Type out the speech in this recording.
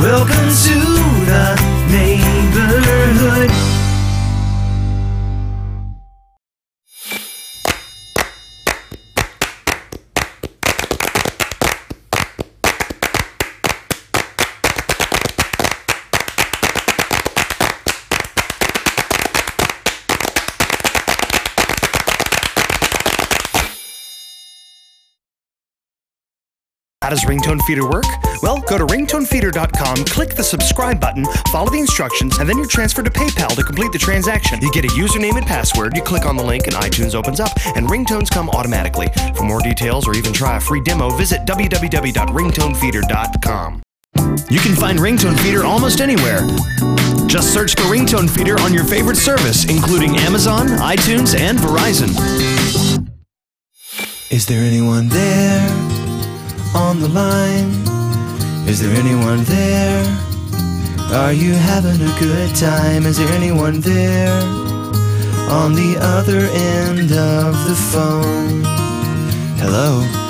will consume. How does Ringtone Feeder work? Well, go to ringtonefeeder.com, click the subscribe button, follow the instructions, and then you're transferred to PayPal to complete the transaction. You get a username and password, you click on the link, and iTunes opens up, and ringtones come automatically. For more details or even try a free demo, visit www.ringtonefeeder.com. You can find Ringtone Feeder almost anywhere. Just search for Ringtone Feeder on your favorite service, including Amazon, iTunes, and Verizon. Is there anyone there on the line? Is there anyone there? Are you having a good time? Is there anyone there on the other end of the phone? Hello?